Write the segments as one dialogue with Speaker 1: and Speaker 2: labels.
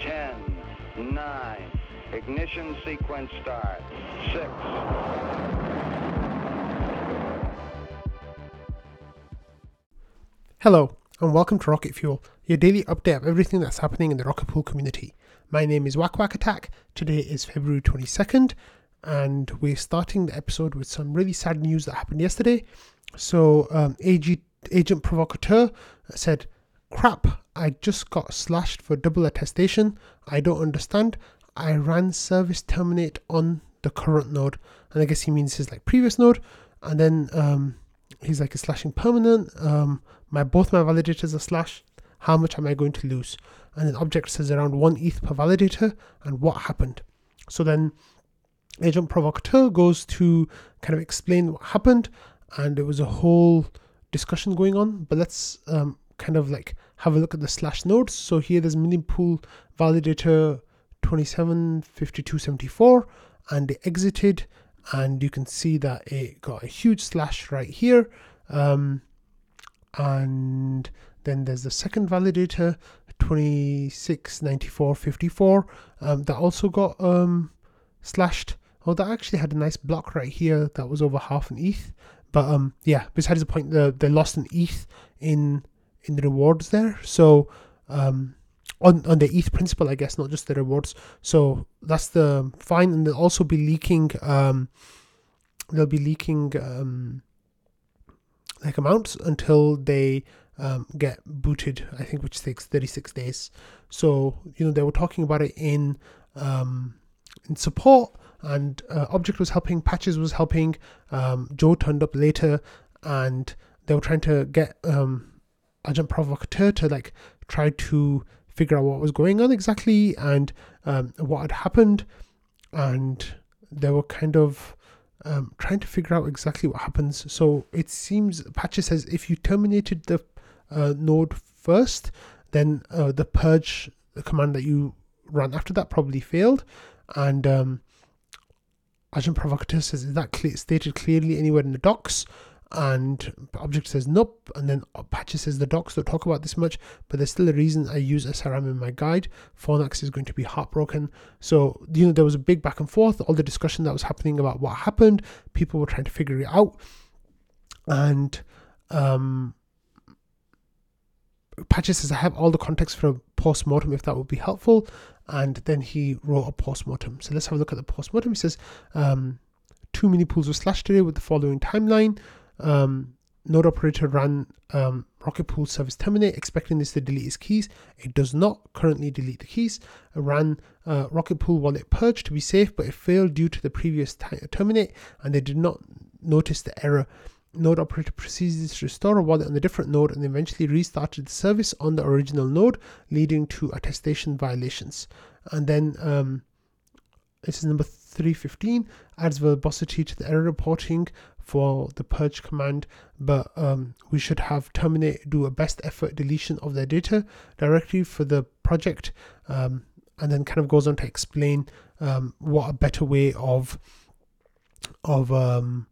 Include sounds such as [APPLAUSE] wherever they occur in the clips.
Speaker 1: 10, 9, ignition sequence start, 6,
Speaker 2: Hello, and welcome to Rocket Fuel, your daily update of everything that's happening in the Rocket Pool community. My name is Wack Wack Attack. Today is February 22nd, and we're starting the episode with some really sad news that happened yesterday. So, um, AG, Agent Provocateur said, Crap, I just got slashed for double attestation. I don't understand. I ran service terminate on the current node. And I guess he means his like previous node. And then um, he's like, is slashing permanent? Um, my both my validators are slashed. How much am I going to lose? And the object says around one ETH per validator. And what happened? So then Agent Provocateur goes to kind of explain what happened. And there was a whole discussion going on. But let's um, kind of like have a look at the slash nodes. So here there's mini pool validator 275274 and it exited and you can see that it got a huge slash right here. Um, and then there's the second validator 269454 um, that also got um, slashed. Oh, that actually had a nice block right here that was over half an ETH. But um, yeah, besides the point, the, they lost an ETH in in the rewards there. So um, on on the ETH principle, I guess, not just the rewards. So that's the fine, and they'll also be leaking. Um, they'll be leaking um, like amounts until they um, get booted. I think which takes thirty six days. So you know they were talking about it in um, in support, and uh, Object was helping, Patches was helping. Um, Joe turned up later, and they were trying to get um, agent provocateur to like try to figure out what was going on exactly and um, what had happened. And they were kind of um, trying to figure out exactly what happens. So it seems patches says if you terminated the uh, node first then uh, the purge command that you ran after that probably failed. And um, agent provocateur says is that clear, stated clearly anywhere in the docs and object says nope. And then patches says the docs don't talk about this much but there's still a reason i use srm in my guide. Fornax is going to be heartbroken. So you know there was a big back and forth all the discussion that was happening about what happened. People were trying to figure it out. And um patches says i have all the context for a post-mortem if that would be helpful. And then he wrote a post-mortem. So let's have a look at the post-mortem. He says um two mini pools were slashed today with the following timeline um, node operator ran um, Rocket Pool service terminate, expecting this to delete its keys. It does not currently delete the keys. It ran uh, Rocket Pool wallet purge to be safe, but it failed due to the previous terminate, and they did not notice the error. Node operator proceeded to restore a wallet on a different node and eventually restarted the service on the original node, leading to attestation violations. And then um, this is number 315 adds verbosity to the error reporting for the purge command, but um, we should have terminate do a best effort deletion of the data directory for the project, um, and then kind of goes on to explain um, what a better way of of um,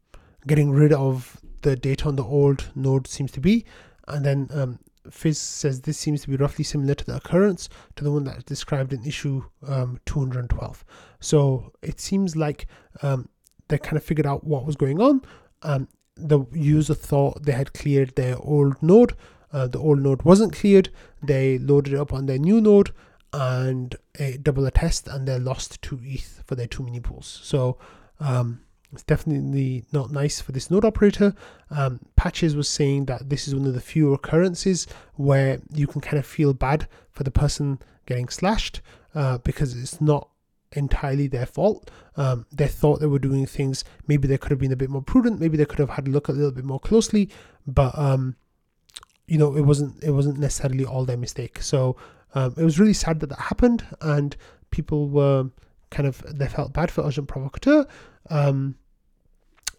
Speaker 2: getting rid of the data on the old node seems to be, and then um, Fizz says this seems to be roughly similar to the occurrence to the one that's described in issue um, 212. So it seems like um, they kind of figured out what was going on, um, the user thought they had cleared their old node. Uh, the old node wasn't cleared. They loaded it up on their new node and a double attest, and they lost two ETH for their two mini pools. So um, it's definitely not nice for this node operator. Um, Patches was saying that this is one of the few occurrences where you can kind of feel bad for the person getting slashed uh, because it's not entirely their fault. Um, they thought they were doing things. Maybe they could have been a bit more prudent. Maybe they could have had a look a little bit more closely. But um, you know, it wasn't it wasn't necessarily all their mistake. So um, it was really sad that that happened, and people were kind of they felt bad for Agent Provocateur. Um,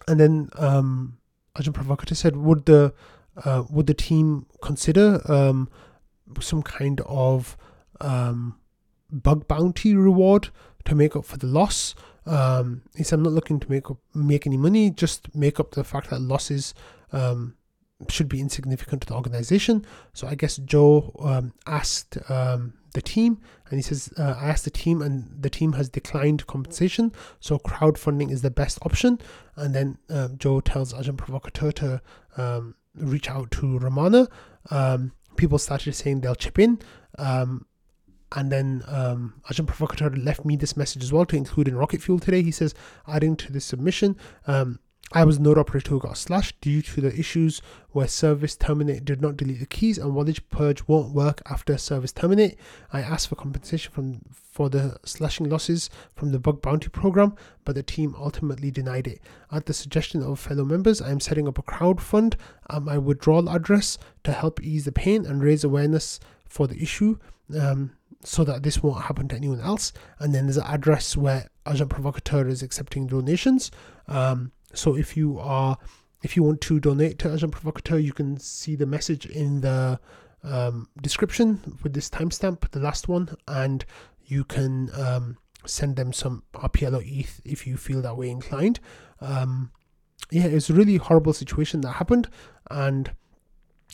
Speaker 2: and then um, Agent Provocateur said, "Would the uh, would the team consider um, some kind of um, bug bounty reward to make up for the loss. Um, he said, I'm not looking to make up make any money, just make up the fact that losses um, should be insignificant to the organization. So I guess Joe um, asked um, the team, and he says, uh, I asked the team, and the team has declined compensation. So crowdfunding is the best option. And then um, Joe tells Agent Provocateur to um, reach out to Romana. Um, people started saying they'll chip in. Um, and then um, Agent Provocateur left me this message as well to include in Rocket Fuel today. He says, adding to this submission, um, I was node operator who got slashed due to the issues where service terminate did not delete the keys and wallet purge won't work after service terminate. I asked for compensation from for the slashing losses from the bug bounty program, but the team ultimately denied it. At the suggestion of fellow members, I am setting up a crowd fund at my withdrawal address to help ease the pain and raise awareness for the issue. Um, so that this won't happen to anyone else. And then there's an address where Agent Provocateur is accepting donations. Um, so if you are if you want to donate to Agent Provocateur, you can see the message in the um, description with this timestamp, the last one, and you can um, send them some RPL or ETH if you feel that way inclined. Um, yeah, it's a really horrible situation that happened, and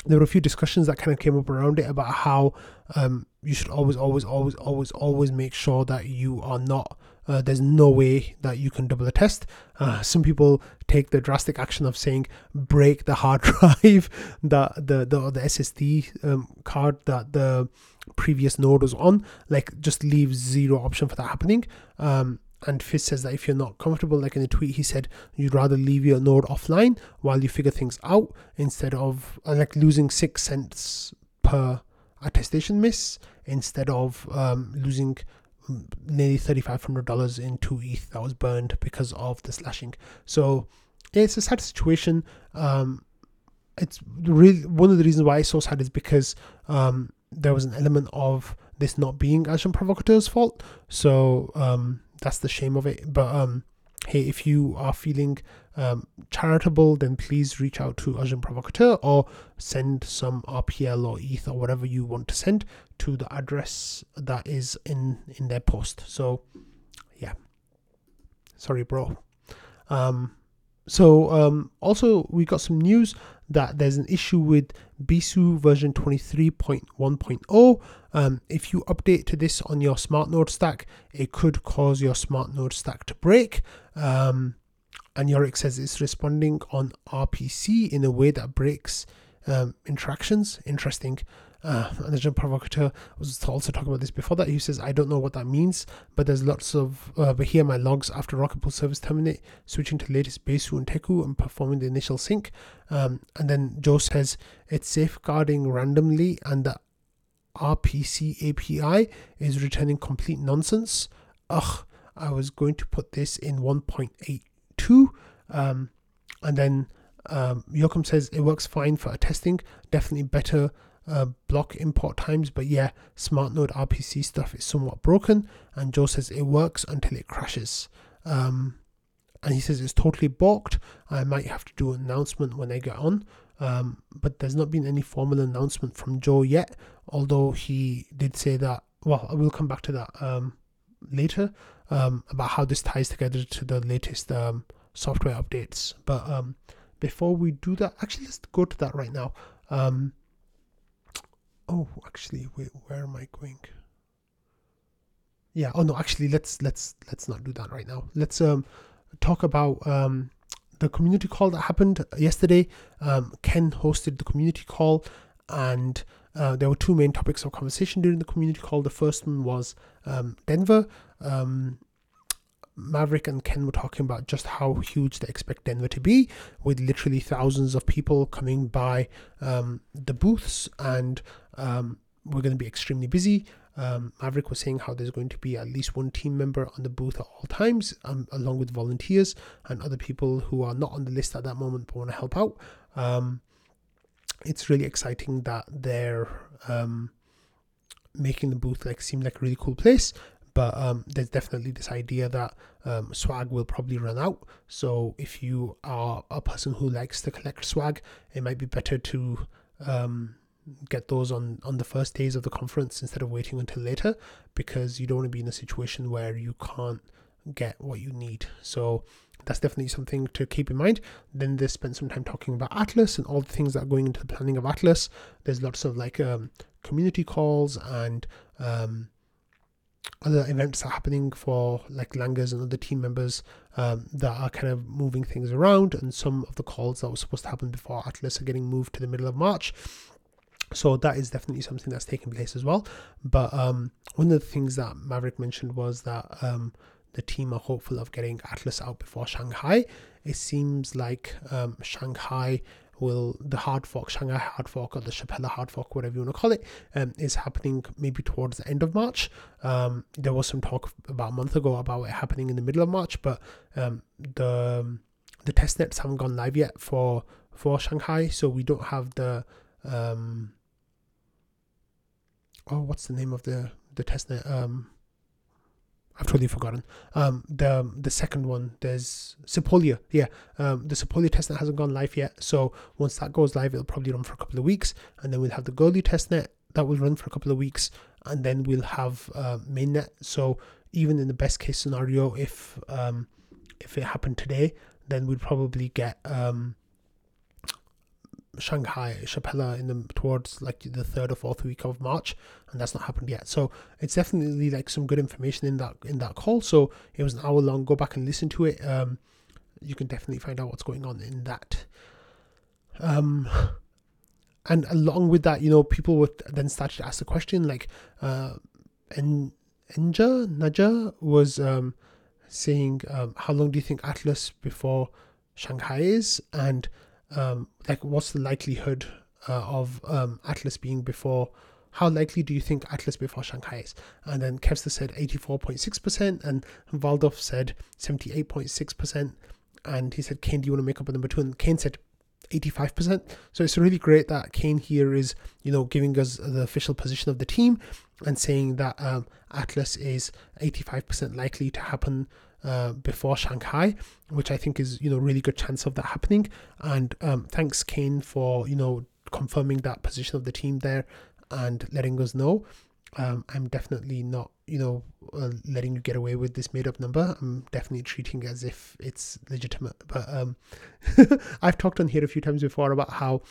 Speaker 2: there were a few discussions that kind of came up around it about how um, you should always, always, always, always, always make sure that you are not uh, there's no way that you can double the test. Uh, some people take the drastic action of saying break the hard [LAUGHS] drive, the the the, the SSD um, card that the previous node was on. Like just leave zero option for that happening. Um, and Fizz says that if you're not comfortable, like in the tweet, he said you'd rather leave your node offline while you figure things out instead of uh, like losing six cents per attestation miss instead of um, losing nearly $3,500 in two ETH that was burned because of the slashing. So it's a sad situation. Um, it's really one of the reasons why it's so sad is because um, there was an element of this not being Agent Provocateur's fault. So um, that's the shame of it. But um, hey, if you are feeling um, charitable, then please reach out to Agent Provocateur or send some RPL or ETH or whatever you want to send to the address that is in in their post. So, yeah, sorry, bro. Um, so um, also we got some news that there's an issue with Besu version 23.1.0. Um, if you update to this on your smart node stack, it could cause your smart node stack to break. Um, and Yorick says it's responding on RPC in a way that breaks um, interactions. Interesting. Uh, and the jump provocateur was also talking about this before that. He says, I don't know what that means, but there's lots of, uh, but here my logs after Rocket Pool service terminate, switching to latest Besu and Teku and performing the initial sync. Um, and then Joe says it's segfaulting randomly and the RPC API is returning complete nonsense. Ugh, I was going to put this in 1.8 two. Um, and then um, Yoakum says it works fine for testing. Definitely better uh, block import times, but yeah, smart node RPC stuff is somewhat broken. And Joe says it works until it crashes. Um, and he says it's totally balked. I might have to do an announcement when I get on. Um, but there's not been any formal announcement from Joe yet, although he did say that. Well, I will come back to that um, later um, about how this ties together to the latest um, software updates. But um, before we do that, actually, let's go to that right now. Um, oh, actually, wait, where am I going? Yeah. Oh no, actually, let's let's let's not do that right now. Let's um talk about um the community call that happened yesterday. Um, Ken hosted the community call, and uh, there were two main topics of conversation during the community call. The first one was um, Denver. Um, Maverick and Ken were talking about just how huge they expect Denver to be, with literally thousands of people coming by um, the booths, and um, we're going to be extremely busy. Um, Maverick was saying how there's going to be at least one team member on the booth at all times, um, along with volunteers and other people who are not on the list at that moment but want to help out. Um, it's really exciting that they're um, making the booth like seem like a really cool place but um, there's definitely this idea that um, swag will probably run out. So if you are a person who likes to collect swag, it might be better to um, get those on on the first days of the conference instead of waiting until later, because you don't want to be in a situation where you can't get what you need. So that's definitely something to keep in mind. Then they spent some time talking about Atlas and all the things that are going into the planning of Atlas. There's lots of like um, community calls and um, other events are happening for like Langers and other team members um, that are kind of moving things around. And some of the calls that were supposed to happen before Atlas are getting moved to the middle of March. So that is definitely something that's taking place as well. But um, one of the things that Maverick mentioned was that um, the team are hopeful of getting Atlas out before Shanghai. It seems like um, Shanghai will the hard fork, Shanghai hard fork, or the Shapella hard fork, whatever you want to call it, um, is happening maybe towards the end of March. Um, there was some talk about a month ago about it happening in the middle of March, but um, the the test nets haven't gone live yet for for Shanghai, so we don't have the um, oh, what's the name of the the test net? Um, I've totally forgotten. Um, the the second one, there's Sepolia. Yeah, um, the Sepolia testnet hasn't gone live yet. So once that goes live, it'll probably run for a couple of weeks, and then we'll have the Goerli testnet that will run for a couple of weeks, and then we'll have uh, mainnet. So even in the best case scenario, if um, if it happened today, then we'd probably get um, Shanghai Shapella in the towards like the third or fourth week of March, and that's not happened yet. So it's definitely like some good information in that in that call. So it was an hour long. Go back and listen to it. Um, you can definitely find out what's going on in that. Um, and along with that, you know, people would then start to ask the question like, uh, and Enja Naja was um saying, um, how long do you think Atlas before Shanghai is and um, like what's the likelihood uh, of um, Atlas being before? How likely do you think Atlas before Shanghai is? And then Kevster said 84.6%, and Valdorff said 78.6%. And he said, Kane, do you want to make up a number two? And Kane said 85%. So it's really great that Kane here is, you know, giving us the official position of the team and saying that um, Atlas is 85% likely to happen uh, before Shanghai, which I think is you know really good chance of that happening. And um, thanks Kane for you know confirming that position of the team there and letting us know. Um, I'm definitely not you know uh, letting you get away with this made up number. I'm definitely treating as if it's legitimate. But um, [LAUGHS] I've talked on here a few times before about how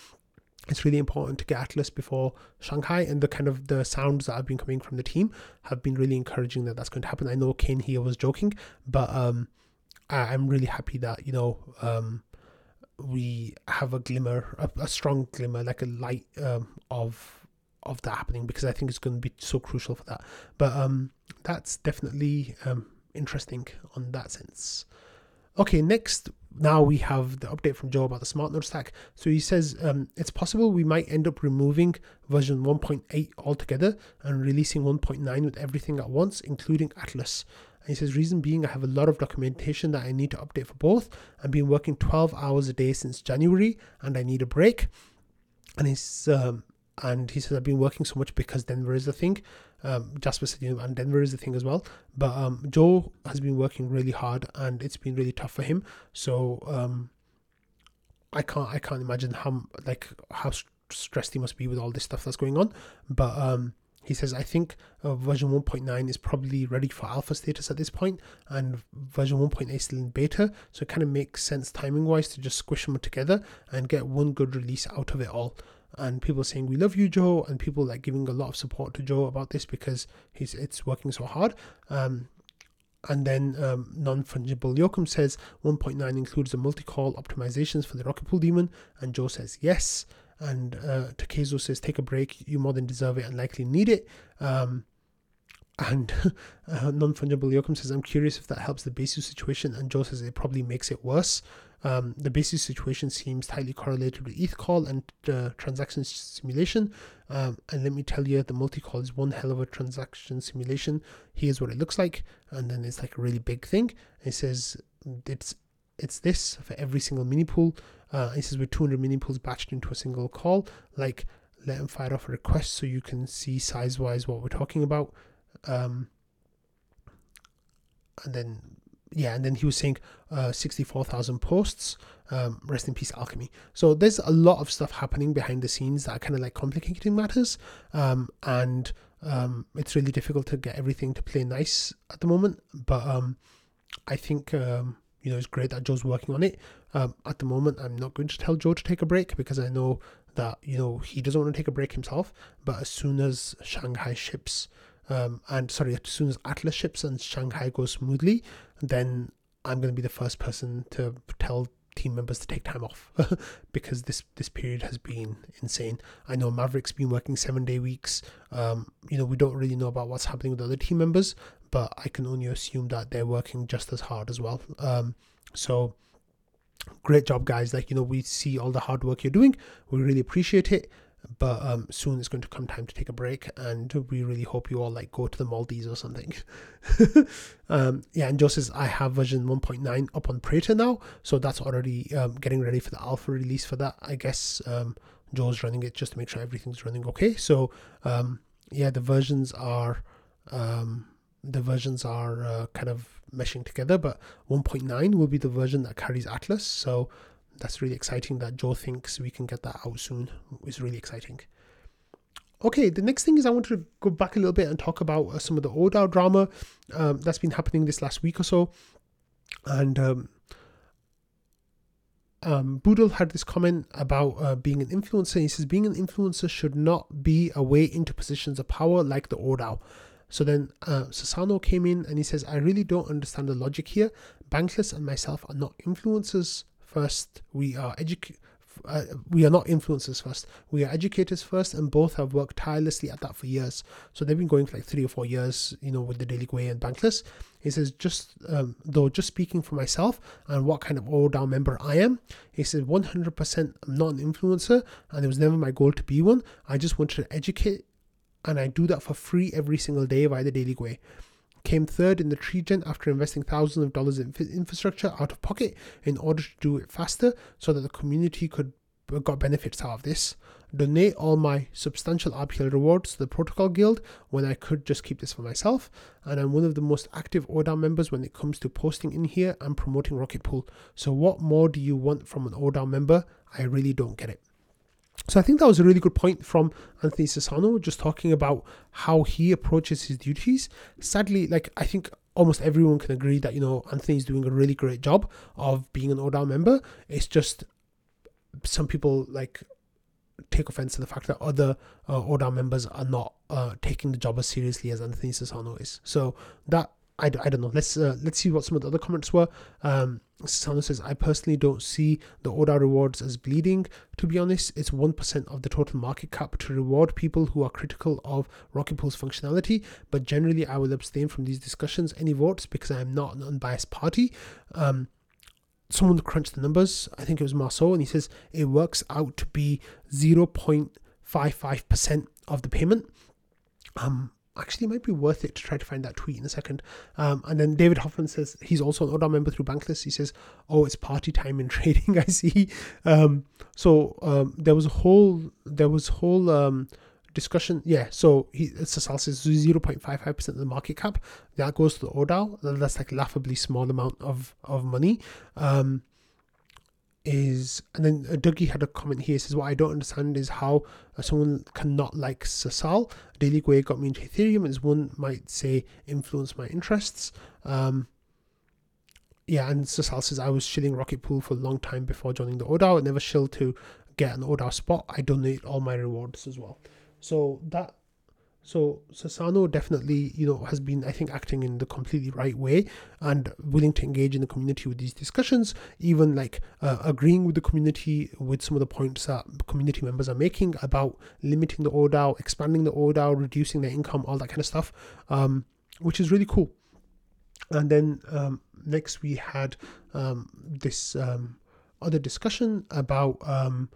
Speaker 2: it's really important to get Atlas before Shanghai, and the kind of the sounds that have been coming from the team have been really encouraging that that's going to happen. I know Kane here was joking, but um, I, am really happy that you know um, we have a glimmer, a, a strong glimmer, like a light um, of of that happening because I think it's going to be so crucial for that. But um, that's definitely um, interesting on that sense. Okay, next now we have the update from Joe about the smart node stack. So he says um, it's possible we might end up removing version 1.8 altogether and releasing 1.9 with everything at once, including Atlas. And he says reason being I have a lot of documentation that I need to update for both. I've been working 12 hours a day since January and I need a break. And he's um, and he says I've been working so much because Denver is a thing. Um, Jasper know, and Denver is the thing as well. But um, Joe has been working really hard, and it's been really tough for him. So um, I can't, I can't imagine how like how stressed he must be with all this stuff that's going on. But um, he says, I think uh, version 1.9 is probably ready for alpha status at this point, and version 1.8 is still in beta. So it kind of makes sense timing wise to just squish them together and get one good release out of it all and people saying we love you joe and people like giving a lot of support to joe about this because he's it's working so hard. Um, and then um, non-fungible Yoakum says 1.9 includes the multi-call optimizations for the rocket pool daemon and joe says yes. And uh, Takezo says take a break. You more than deserve it and likely need it. Um, and [LAUGHS] uh, non-fungible Yoakum says I'm curious if that helps the Besu situation. And Joe says it probably makes it worse um, the Besu situation seems tightly correlated with ETH call and uh, transaction simulation. Um, and let me tell you, the multi call is one hell of a transaction simulation. Here's what it looks like, and then it's like a really big thing. It says it's it's this for every single mini pool. Uh, it says with 200 mini pools batched into a single call. Like let them fire off a request so you can see size wise what we're talking about. Um, and then yeah, and then he was saying uh, 64,000 posts. Um, rest in peace, Alchemy. So there's a lot of stuff happening behind the scenes that are kind of like complicating matters. Um, and um, it's really difficult to get everything to play nice at the moment. But um, I think um, you know, it's great that Joe's working on it. Um, at the moment, I'm not going to tell Joe to take a break because I know that you know he doesn't want to take a break himself. But as soon as Shanghai ships, um, and sorry, as soon as Atlas ships and Shanghai goes smoothly, then I'm going to be the first person to tell team members to take time off [LAUGHS] because this this period has been insane. I know Maverick's been working seven day weeks. Um, you know, we don't really know about what's happening with other team members, but I can only assume that they're working just as hard as well. Um, so great job, guys. Like you know, we see all the hard work you're doing. We really appreciate it but um, soon it's going to come time to take a break and we really hope you all like go to the maldives or something. [LAUGHS] Um, yeah and joe says i have version 1.9 up on Prater now so that's already um, getting ready for the alpha release for that i guess. Um, joe's running it just to make sure everything's running okay. So um, yeah the versions are um, the versions are uh, kind of meshing together but 1.9 will be the version that carries atlas. So that's really exciting that Joe thinks we can get that out soon. It's really exciting. Okay, the next thing is I want to go back a little bit and talk about uh, some of the ODAO drama um, that's been happening this last week or so. And um, um, Boodle had this comment about uh, being an influencer. He says being an influencer should not be a way into positions of power like the ODAO. So then uh, Sassano came in and he says, I really don't understand the logic here. Bankless and myself are not influencers first. We are educ- uh, we are not influencers first. We are educators first, and both have worked tirelessly at that for years. So they've been going for like three or four years, you know, with the Daily Gwei and Bankless. He says, just um, though, just speaking for myself and what kind of ODAO member I am, he says 100% I'm not an influencer, and it was never my goal to be one. I just wanted to educate, and I do that for free every single day via the Daily Gwei came third in the tree gen after investing thousands of dollars in infrastructure out of pocket in order to do it faster so that the community could uh, got benefits out of this. Donate all my substantial RPL rewards to the Protocol Guild when I could just keep this for myself. And I'm one of the most active ODAO members when it comes to posting in here and promoting Rocket Pool. So, what more do you want from an ODAO member? I really don't get it. So I think that was a really good point from Anthony Sassano, just talking about how he approaches his duties. Sadly, like I think almost everyone can agree that you know Anthony's doing a really great job of being an ODAO member. It's just some people like take offense to the fact that other uh, ODAO members are not uh, taking the job as seriously as Anthony Sassano is. So that I, I don't know. Let's uh, let's see what some of the other comments were. Um, says, I personally don't see the ODAO rewards as bleeding. To be honest, it's 1% of the total market cap to reward people who are critical of Rocket Pool's functionality, but generally I will abstain from these discussions, any votes, because I am not an unbiased party. Um, someone crunched the numbers, I think it was Marceau, and he says it works out to be 0.55% of the payment. Um, actually might be worth it to try to find that tweet in a second. Um, and then David Hoffman says he's also an ODAO member through Bankless. He says, "Oh, it's party time in [LAUGHS] trading." I see. Um, so um, there was a whole there was whole um, discussion. Yeah. So he Sassal says zero point five five percent of the market cap that goes to the ODAO. That's like laughably small amount of of money. Um, is and then uh, Dougie had a comment here says what I don't understand is how uh, someone cannot like Sassal. Daily Gwei got me into Ethereum as one might say influenced my interests. Um, yeah, and Sassal says I was shilling Rocket Pool for a long time before joining the ODAO. I never shill to get an ODAO spot. I donate all my rewards as well. So that so Sassano definitely, you know, has been, I think, acting in the completely right way and willing to engage in the community with these discussions, even like uh, agreeing with the community with some of the points that community members are making about limiting the ODAO, expanding the ODAO, reducing their income, all that kind of stuff, um, which is really cool. And then um, next we had um, this um, other discussion about um,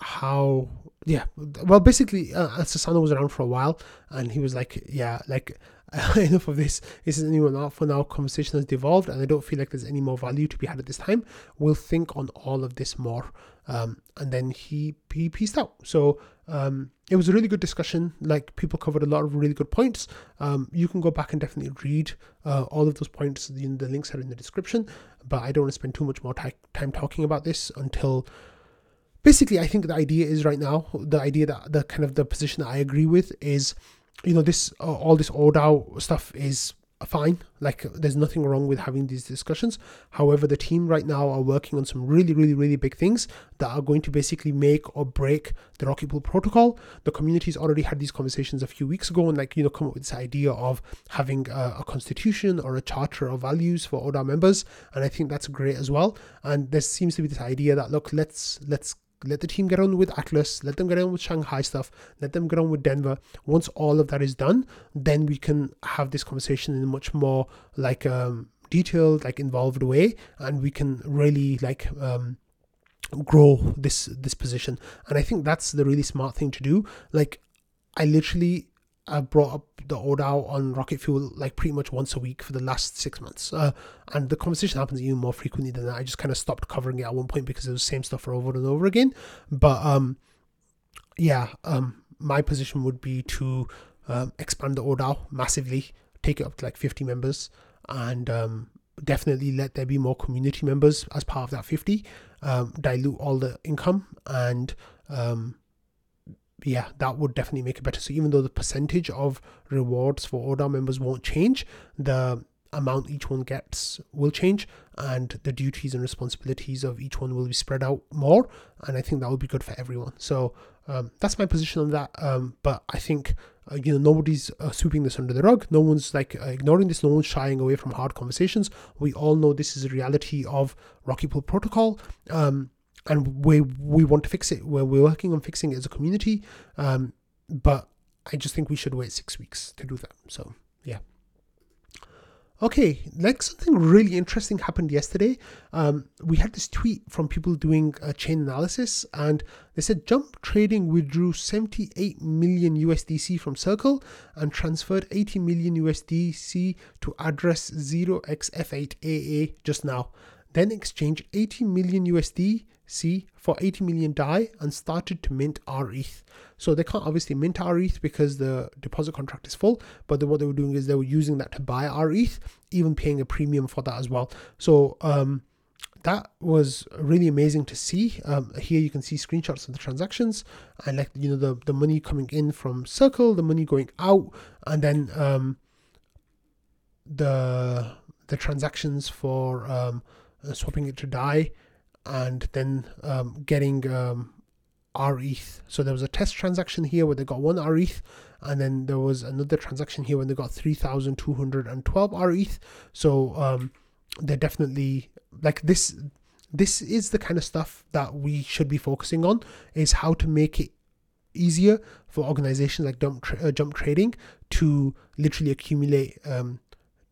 Speaker 2: how yeah well basically uh, was around for a while and he was like yeah like [LAUGHS] enough of this. This is anyone out for now conversation has devolved and I don't feel like there's any more value to be had at this time. We'll think on all of this more. Um, and then he he pieced out. So um, it was a really good discussion. Like people covered a lot of really good points. Um, you can go back and definitely read uh, all of those points. The, the links are in the description but I don't want to spend too much more t- time talking about this until basically, I think the idea is right now the idea that the kind of the position that I agree with is, you know, this uh, all this ODAO stuff is fine. Like, there's nothing wrong with having these discussions. However, the team right now are working on some really, really, really big things that are going to basically make or break the Rocket Pool protocol. The community's already had these conversations a few weeks ago and, like, you know, come up with this idea of having a, a constitution or a charter of values for ODA members. And I think that's great as well. And there seems to be this idea that, look, let's, let's, let the team get on with Atlas, let them get on with Shanghai stuff, let them get on with Denver. Once all of that is done, then we can have this conversation in a much more like um, detailed, like involved way, and we can really like um, grow this this position. And I think that's the really smart thing to do. Like I literally I brought up the ODAO on Rocket Fuel like pretty much once a week for the last six months. Uh, and the conversation happens even more frequently than that. I just kind of stopped covering it at one point because it was the same stuff over and over again. But um, yeah, um, my position would be to um, expand the ODAO massively, take it up to like 50 members, and um, definitely let there be more community members as part of that 50, um, dilute all the income and um, yeah, that would definitely make it better. So even though the percentage of rewards for ODA members won't change, the amount each one gets will change and the duties and responsibilities of each one will be spread out more and i think that will be good for everyone. So um, that's my position on that. Um, but i think uh, you know nobody's uh, sweeping this under the rug. No one's like uh, ignoring this. No one's shying away from hard conversations. We all know this is a reality of Rocket Pool protocol. Um, and we we want to fix it. We're, we're working on fixing it as a community, um, but I just think we should wait six weeks to do that. So yeah. Okay, like something really interesting happened yesterday. Um, we had this tweet from people doing a chain analysis, and they said Jump Trading withdrew 78 million USDC from Circle and transferred 80 million USDC to address 0xF8AA just now. Then exchanged 80 million USD C for 80 million DAI and started to mint RETH. So they can't obviously mint RETH because the deposit contract is full, but what they were doing is they were using that to buy RETH, even paying a premium for that as well. So um, that was really amazing to see. Um, here you can see screenshots of the transactions and like you know the the money coming in from Circle, the money going out, and then um, the the transactions for um, swapping it to DAI and then um, getting um, RETH. So there was a test transaction here where they got one RETH, and then there was another transaction here when they got 3,212 RETH. So um, they're definitely like this. This is the kind of stuff that we should be focusing on is how to make it easier for organizations like Jump, tra- uh, Jump Trading to literally accumulate um,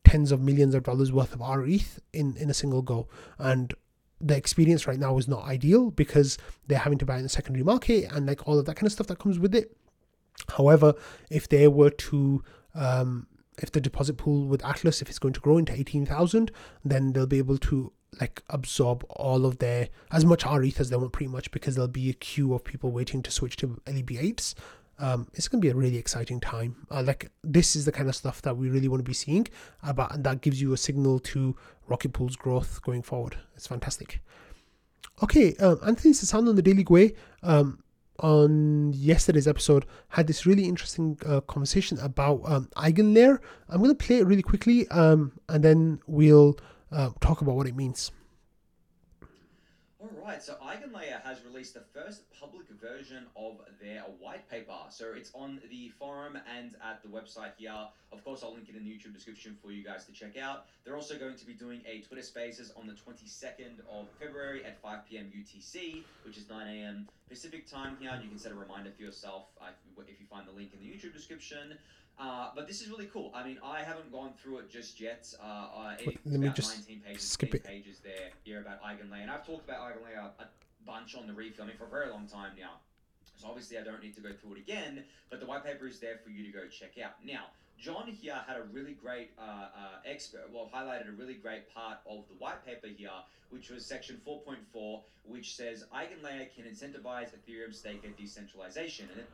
Speaker 2: tens of millions of dollars worth of RETH in, in a single go. And the experience right now is not ideal because they're having to buy in the secondary market and like all of that kind of stuff that comes with it. However, if they were to um, if the deposit pool with Atlas, if it's going to grow into 18,000, then they'll be able to like absorb all of their as much RETH as they want pretty much because there'll be a queue of people waiting to switch to LEB8s. Um, it's going to be a really exciting time. Uh, like this is the kind of stuff that we really want to be seeing about, and that gives you a signal to Rocket Pool's growth going forward. It's fantastic. Okay, um, Anthony Sassano on the Daily Gwei um, on yesterday's episode had this really interesting uh, conversation about um, Eigenlayer. I'm going to play it really quickly um, and then we'll uh, talk about what it means.
Speaker 3: All right, so Eigenlayer has released the first public version of their white paper. So it's on the forum and at the website here. Of course, I'll link it in the YouTube description for you guys to check out. They're also going to be doing a Twitter Spaces on the 22nd of February at 5 p.m. UTC, which is 9 a.m. Pacific time here. And you can set a reminder for yourself uh, if you find the link in the YouTube description. Uh, but this is really cool. I mean, I haven't gone through it just yet. Uh, it's
Speaker 2: Let me
Speaker 3: about
Speaker 2: just
Speaker 3: 19 pages,
Speaker 2: skip it.
Speaker 3: pages there here about Eigenlayer. And I've talked about Eigenlayer a bunch on the refilming for a very long time now. So obviously I don't need to go through it again, but the white paper is there for you to go check out. Now, John here had a really great uh, uh, expert, well, highlighted a really great part of the white paper here, which was section 4.4, which says Eigenlayer can incentivize Ethereum staker decentralization. And it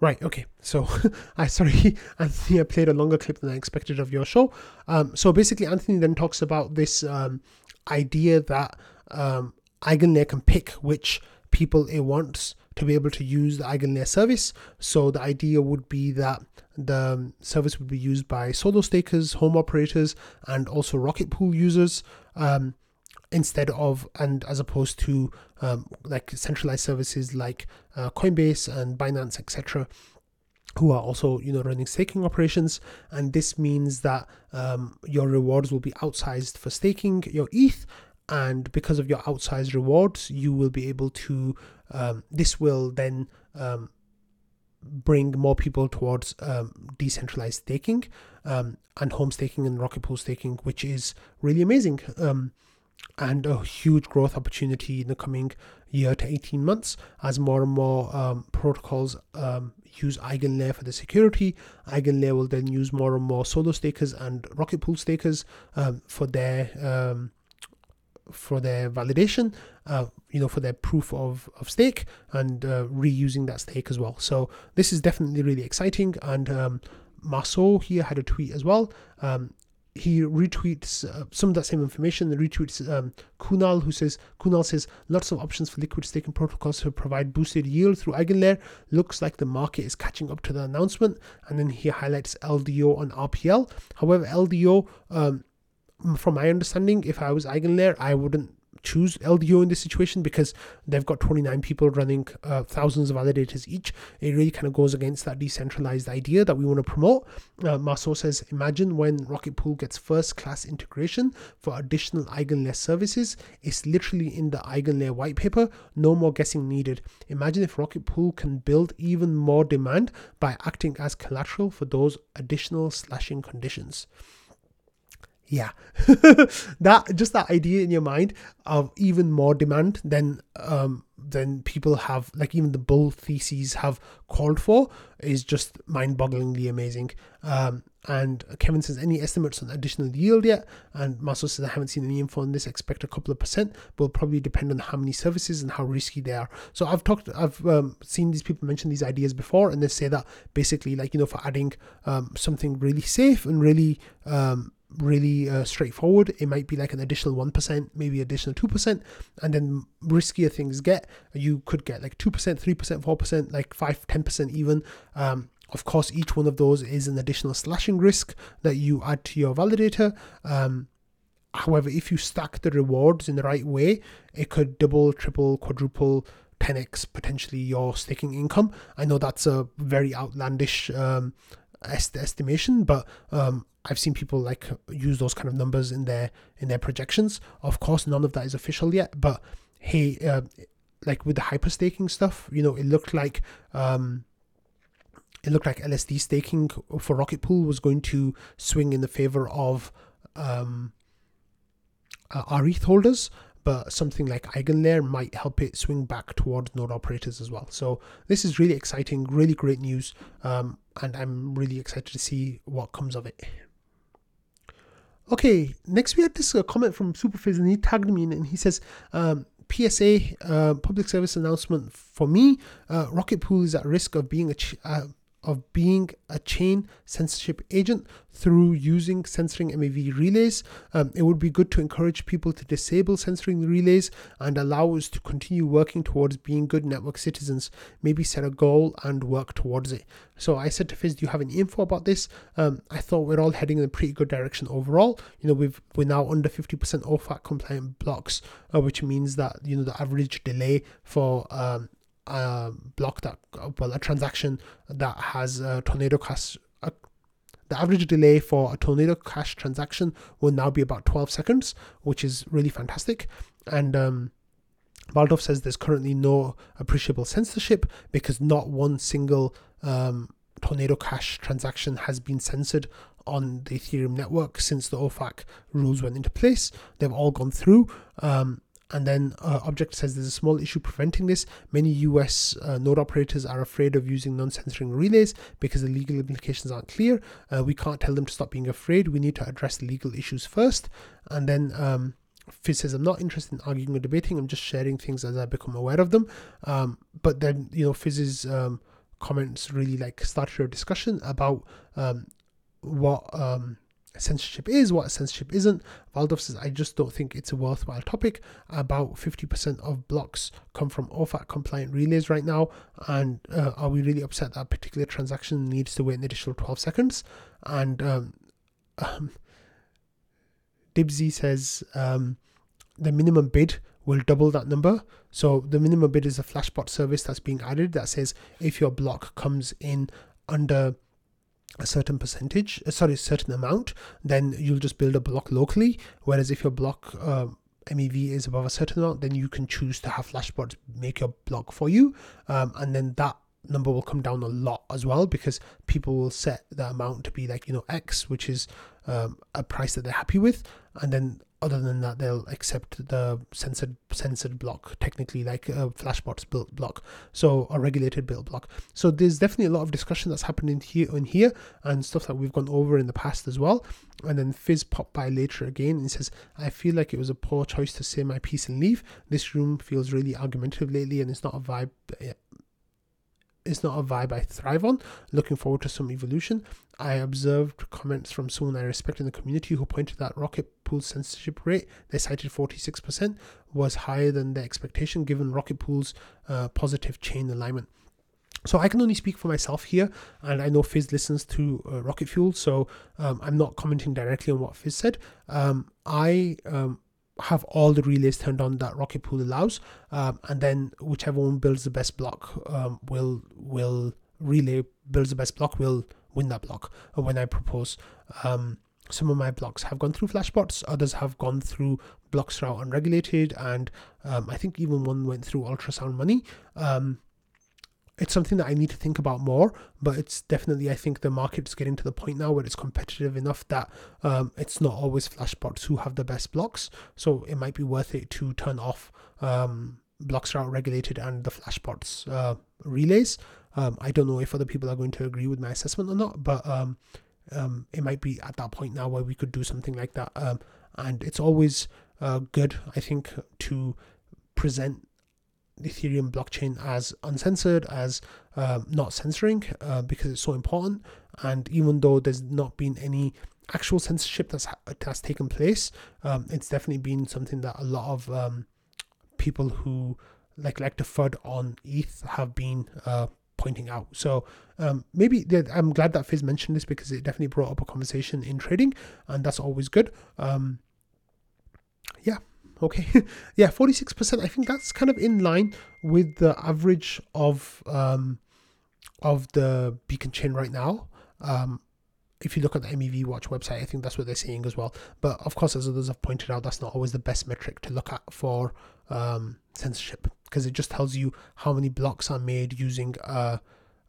Speaker 2: Right. Okay. So, [LAUGHS] I sorry, [LAUGHS] Anthony. I played a longer clip than I expected of your show. Um, so basically, Anthony then talks about this um, idea that um, Eigenlayer can pick which people it wants to be able to use the Eigenlayer service. So the idea would be that the service would be used by solo stakers, home operators, and also Rocket Pool users. Um, instead of and as opposed to um, like centralized services like uh, Coinbase and Binance, etc., who are also you know running staking operations, and this means that um, your rewards will be outsized for staking your ETH, and because of your outsized rewards, you will be able to. Um, this will then um, bring more people towards um, decentralized staking um, and home staking and rocket pool staking, which is really amazing. Um, and a huge growth opportunity in the coming year to 18 months as more and more um, protocols um, use EigenLayer for the security. EigenLayer will then use more and more solo stakers and rocket pool stakers um, for their um, for their validation, uh, you know, for their proof of, of stake and uh, reusing that stake as well. So this is definitely really exciting. And um, Maso here had a tweet as well. Um, he retweets uh, some of that same information and retweets um, Kunal, who says Kunal says lots of options for liquid staking protocols to provide boosted yield through EigenLayer. Looks like the market is catching up to the announcement, and then he highlights LDO on RPL. However, LDO, um, from my understanding, if I was EigenLayer, I wouldn't choose LDO in this situation because they've got 29 people running uh, thousands of validators each. It really kind of goes against that decentralized idea that we want to promote. Uh, Maso says, imagine when Rocket Pool gets first class integration for additional EigenLayer services. It's literally in the EigenLayer white paper. No more guessing needed. Imagine if Rocket Pool can build even more demand by acting as collateral for those additional slashing conditions yeah. [LAUGHS] That just that idea in your mind of even more demand than um than people have like even the bull theses have called for is just mind-bogglingly amazing. Um and Kevin says any estimates on additional yield yet? And Maso says I haven't seen any info on this. Expect a couple of percent. Will probably depend on how many services and how risky they are. So I've talked I've um, seen these people mention these ideas before and they say that basically like you know for adding um, something really safe and really um, really uh, straightforward, it might be like an additional 1%, maybe additional 2%. And then riskier things get, you could get like 2%, 3%, 4%, like 5 10% even. Um, of course, each one of those is an additional slashing risk that you add to your validator. Um, however, if you stack the rewards in the right way, it could double, triple, quadruple, 10x potentially your staking income. I know that's a very outlandish um, est- estimation, but um, I've seen people like use those kind of numbers in their in their projections. Of course, none of that is official yet, but hey, uh, like with the hyper staking stuff, you know, it looked like um, it looked like LSD staking for Rocket Pool was going to swing in the favor of um, uh, holders, but something like EigenLayer might help it swing back towards node operators as well. So this is really exciting, really great news, um, and I'm really excited to see what comes of it. Okay, next we had this uh, comment from Superfizz and he tagged me in and he says, um, PSA, uh, public service announcement for me, uh, Rocket Pool is at risk of being a ch- uh, of being a chain censorship agent through using censoring MEV relays. Um, it would be good to encourage people to disable censoring relays and allow us to continue working towards being good network citizens. Maybe set a goal and work towards it. So I said to Fizz, "Do you have any info about this?" Um, I thought we're all heading in a pretty good direction overall. You know, we've we're now under 50% OFAC compliant blocks, uh, which means that you know the average delay for um, a block that well a transaction that has a tornado cash a, the average delay for a tornado cash transaction will now be about 12 seconds which is really fantastic and um Valdorff says there's currently no appreciable censorship because not one single um, Tornado Cash transaction has been censored on the Ethereum network since the OFAC rules went into place. They've all gone through. Um, and then uh, Object says there's a small issue preventing this. Many US uh, node operators are afraid of using non-censoring relays because the legal implications aren't clear. Uh, we can't tell them to stop being afraid. We need to address the legal issues first. And then um, Fizz says, I'm not interested in arguing or debating. I'm just sharing things as I become aware of them. Um, but then, you know, Fizz's um, comments really like started a discussion about um, what um, censorship is, what censorship isn't. Valdorff says, I just don't think it's a worthwhile topic. About 50% of blocks come from OFAC compliant relays right now. And uh, are we really upset that a particular transaction needs to wait an additional 12 seconds? And um, um, Dibsy says um, the minimum bid will double that number. So the minimum bid is a flashbot service that's being added that says if your block comes in under a certain percentage, uh, sorry, a certain amount, then you'll just build a block locally. Whereas if your block um, MEV is above a certain amount, then you can choose to have Flashbots make your block for you, um, and then that number will come down a lot as well because people will set the amount to be like you know X, which is um, a price that they're happy with, and then other than that they'll accept the censored censored block technically like a flashbots built block. So a regulated build block. So there's definitely a lot of discussion that's happening here in here and stuff that we've gone over in the past as well. And then fizz popped by later again and says i feel like it was a poor choice to say my piece and leave. This room feels really argumentative lately and it's not a vibe it's not a vibe I thrive on. Looking forward to some evolution. I observed comments from someone I respect in the community who pointed that Rocket Pool's censorship rate, they cited 46%, was higher than the expectation given Rocket Pool's uh, positive chain alignment. So I can only speak for myself here, and I know Fizz listens to uh, Rocket Fuel, so um, I'm not commenting directly on what Fizz said. Um, I um, have all the relays turned on that Rocket Pool allows, um, and then whichever one builds the best block um, will will relay builds the best block will win that block. when I propose, um, some of my blocks have gone through flashbots, others have gone through bloXroute unregulated, and um, I think even one went through ultrasound money. It's something that I need to think about more, but it's definitely I think the market's getting to the point now where it's competitive enough that um, it's not always flashbots who have the best blocks. So it might be worth it to turn off um, bloXroute regulated and the flashbots uh, relays. Um, I don't know if other people are going to agree with my assessment or not, but um, um, it might be at that point now where we could do something like that. Um, and it's always uh, good, I think, to present Ethereum blockchain as uncensored, as um, not censoring, uh, because it's so important. And even though there's not been any actual censorship that's that's taken place, um, it's definitely been something that a lot of um, people who like like the FUD on ETH have been uh, pointing out. So um, maybe I'm glad that Fizz mentioned this because it definitely brought up a conversation in trading, and that's always good. Um, yeah, okay. [LAUGHS] Yeah 46% i think that's kind of in line with the average of um of the beacon chain right now. Um if you look at the mev watch website i think that's what they're saying as well. But of course as others have pointed out that's not always the best metric to look at for um censorship because it just tells you how many blocks are made using a,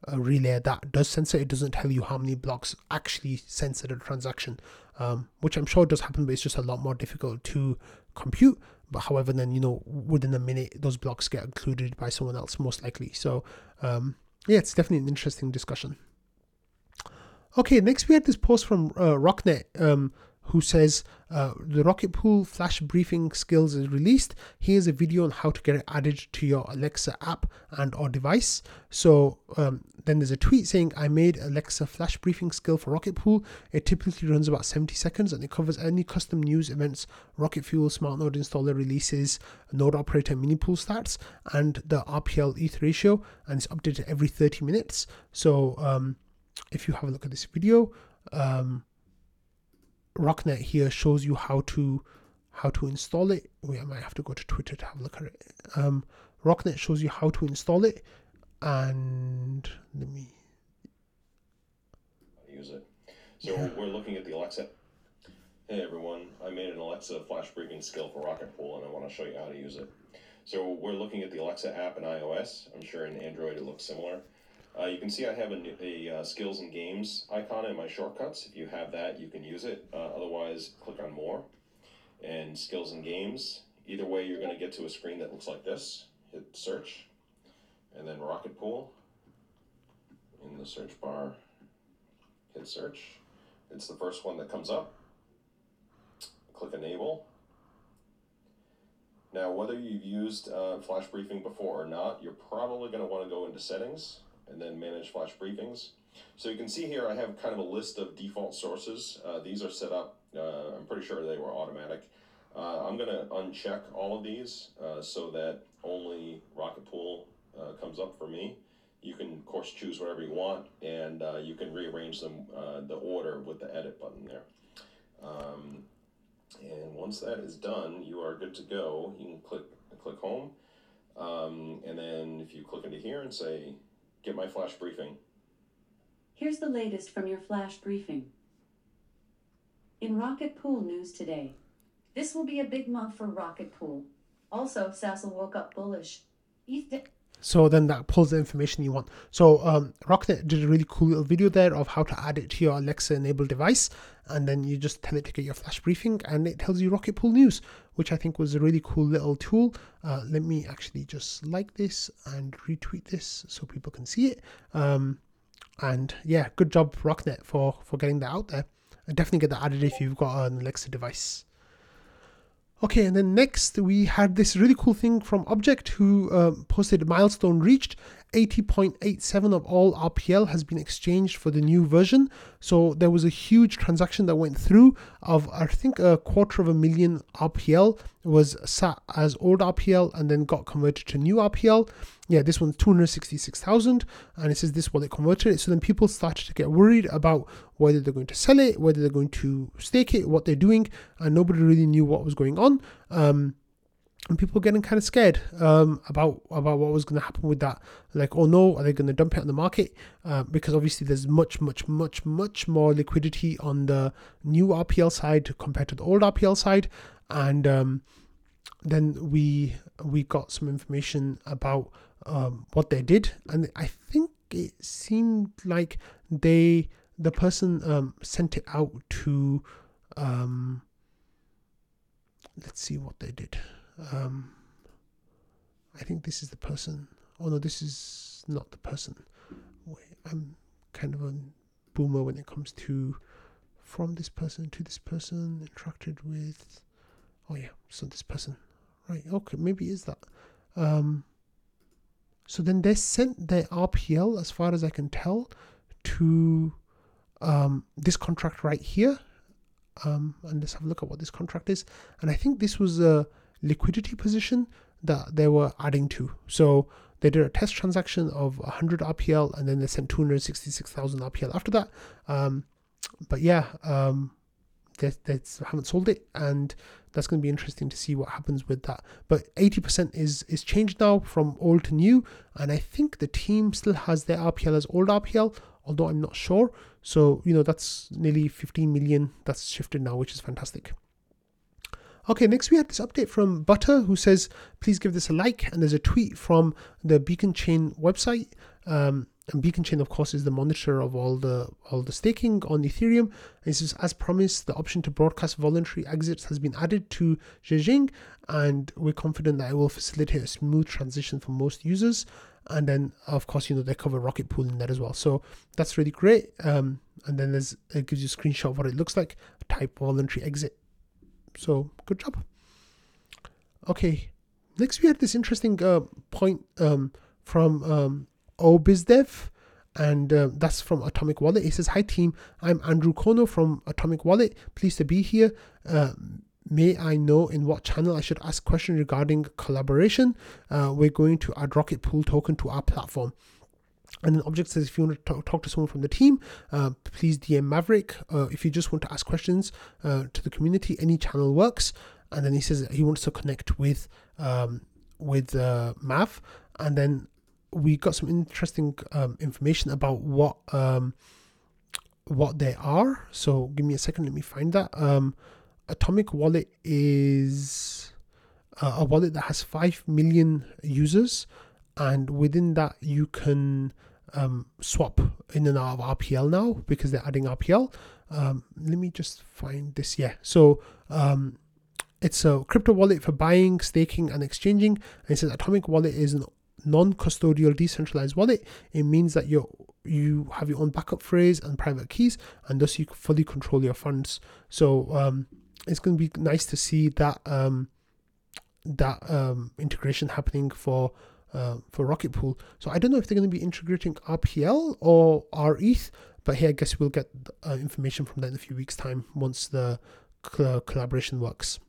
Speaker 2: a relay that does censor. It doesn't tell you how many blocks actually censor the transaction um, which i'm sure does happen but it's just a lot more difficult to compute. But however, then you know within a minute those blocks get included by someone else most likely. So um, yeah, it's definitely an interesting discussion. Okay, next we had this post from uh, Rocknet. Um, who says uh, the Rocket Pool flash briefing skills is released. Here's a video on how to get it added to your Alexa app and or device. So um, then there's a tweet saying I made Alexa flash briefing skill for Rocket Pool. It typically runs about 70 seconds and it covers any custom news events, Rocket Fuel, Smart Node installer releases, node operator mini pool stats, and the RPL ETH ratio, and it's updated every 30 minutes. So um, if you have a look at this video. Um, Rocknet here shows you how to how to install it. We might have to go to Twitter to have a look at it. Um, Rocknet shows you how to install it, and let me
Speaker 4: use it. So yeah. we're looking at the Alexa. Hey everyone, I made an Alexa flash briefing skill for Rocket Pool, and I want to show you how to use it. So we're looking at the Alexa app in iOS. I'm sure in Android it looks similar. Uh, you can see I have a, a uh, skills and games icon in my shortcuts. If you have that, you can use it. Uh, otherwise, click on more and skills and games. Either way, you're going to get to a screen that looks like this. Hit search and then Rocket Pool in the search bar. Hit search. It's the first one that comes up. Click enable. Now, whether you've used uh, Flash Briefing before or not, you're probably going to want to go into settings and then manage flash briefings. So you can see here I have kind of a list of default sources. Uh, these are set up, uh, I'm pretty sure they were automatic. Uh, I'm going to uncheck all of these uh, so that only Rocket Pool uh, comes up for me. You can, of course, choose whatever you want, and uh, you can rearrange them the order with the edit button there. Um, and once that is done, you are good to go. You can click click home, um, and then if you click into here and say, "Get my flash briefing,"
Speaker 5: Here's the latest from your flash briefing. In Rocket Pool news today, this will be a big month for Rocket Pool. Also, Sassal woke up bullish. ETH
Speaker 2: So then that pulls the information you want. So um, Rocknet did a really cool little video there of how to add it to your Alexa enabled device, and then you just tell it to get your flash briefing, and it tells you Rocket Pool News, which I think was a really cool little tool. Uh, let me actually just like this and retweet this so people can see it. Um, and yeah, good job Rocknet for for getting that out there. And definitely get that added if you've got an Alexa device. Okay, and then next we had this really cool thing from Object who um, posted milestone reached 80.87 of all RPL has been exchanged for the new version. So there was a huge transaction that went through of I think a quarter of a million RPL was sat as old RPL and then got converted to new RPL. Yeah, this one's 266,000 and it says this wallet converted it. So then people started to get worried about whether they're going to sell it, whether they're going to stake it, what they're doing, and nobody really knew what was going on. Um, and people were getting kind of scared um, about about what was going to happen with that. Like, oh no, are they going to dump it on the market? Uh, because obviously there's much, much, much, much more liquidity on the new RPL side compared to the old RPL side, and um, then we we got some information about um, what they did, and I think it seemed like they the person um, sent it out to um, let's see what they did. Um, I think this is the person. Oh no, this is not the person. I'm kind of a boomer when it comes to from this person to this person interacted with. Oh yeah, so this person, right? Okay, maybe is that. Um, so then they sent their RPL, as far as I can tell, to um, this contract right here. Um, and let's have a look at what this contract is. And I think this was a liquidity position that they were adding to. So they did a test transaction of 100 RPL and then they sent 266,000 RPL after that. Um, but yeah, um, they, they haven't sold it and that's going to be interesting to see what happens with that. But 80% is is changed now from old to new, and I think the team still has their RPL as old RPL, although I'm not sure. So you know that's nearly 15 million that's shifted now, which is fantastic. Okay, next we had this update from Butter who says, please give this a like. And there's a tweet from the Beacon Chain website. Um, and Beacon Chain, of course, is the monitor of all the all the staking on Ethereum. And it says, as promised, the option to broadcast voluntary exits has been added to Zhejiang, and we're confident that it will facilitate a smooth transition for most users. And then, of course, you know they cover Rocket Pool in there as well, so that's really great. Um, and then there's it gives you a screenshot of what it looks like. Type voluntary exit. So good job. Okay, next we had this interesting uh, point um, from um, OBizDev, and uh, that's from Atomic Wallet. It says, "Hi team, I'm Andrew Kono from Atomic Wallet. Pleased to be here. Uh, may I know in what channel I should ask questions regarding collaboration? Uh, we're going to add Rocket Pool token to our platform." And then Object says, if you want to talk, talk to someone from the team, uh, please DM Maverick. Uh, if you just want to ask questions uh, to the community, any channel works. And then he says he wants to connect with um, with uh, Mav. And then we got some interesting um, information about what um, what they are. So give me a second. Let me find that. Um, Atomic Wallet is uh, a wallet that has five million users and within that you can um, swap in and out of RPL now because they're adding RPL. Um, let me just find this. Yeah, so um, it's a crypto wallet for buying, staking, and exchanging. And it says Atomic Wallet is a non-custodial decentralized wallet. It means that you you have your own backup phrase and private keys, and thus you fully control your funds. So um, it's going to be nice to see that um, that um, integration happening for uh, for Rocket Pool. So I don't know if they're going to be integrating RPL or RETH, but hey, I guess we'll get uh, information from that in a few weeks' time once the cl- collaboration works.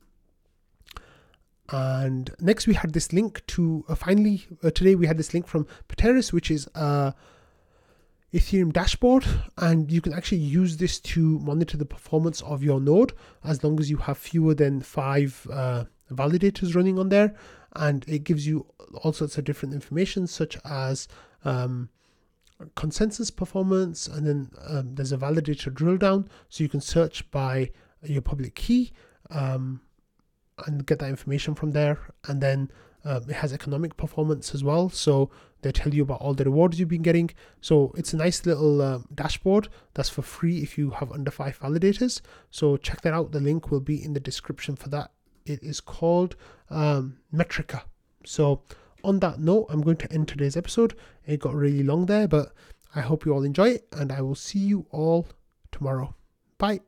Speaker 2: And next we had this link to uh, finally uh, today we had this link from Pteris, which is a Ethereum dashboard, and you can actually use this to monitor the performance of your node as long as you have fewer than five uh, validators running on there, and it gives you all sorts of different information such as um, consensus performance, and then um, there's a validator drill down, so you can search by your public key. Um, and get that information from there. And then um, it has economic performance as well. So they tell you about all the rewards you've been getting. So it's a nice little um, dashboard that's for free if you have under five validators. So check that out. The link will be in the description for that. It is called um, Metrika. So on that note, I'm going to end today's episode. It got really long there, but I hope you all enjoy it, and I will see you all tomorrow. Bye.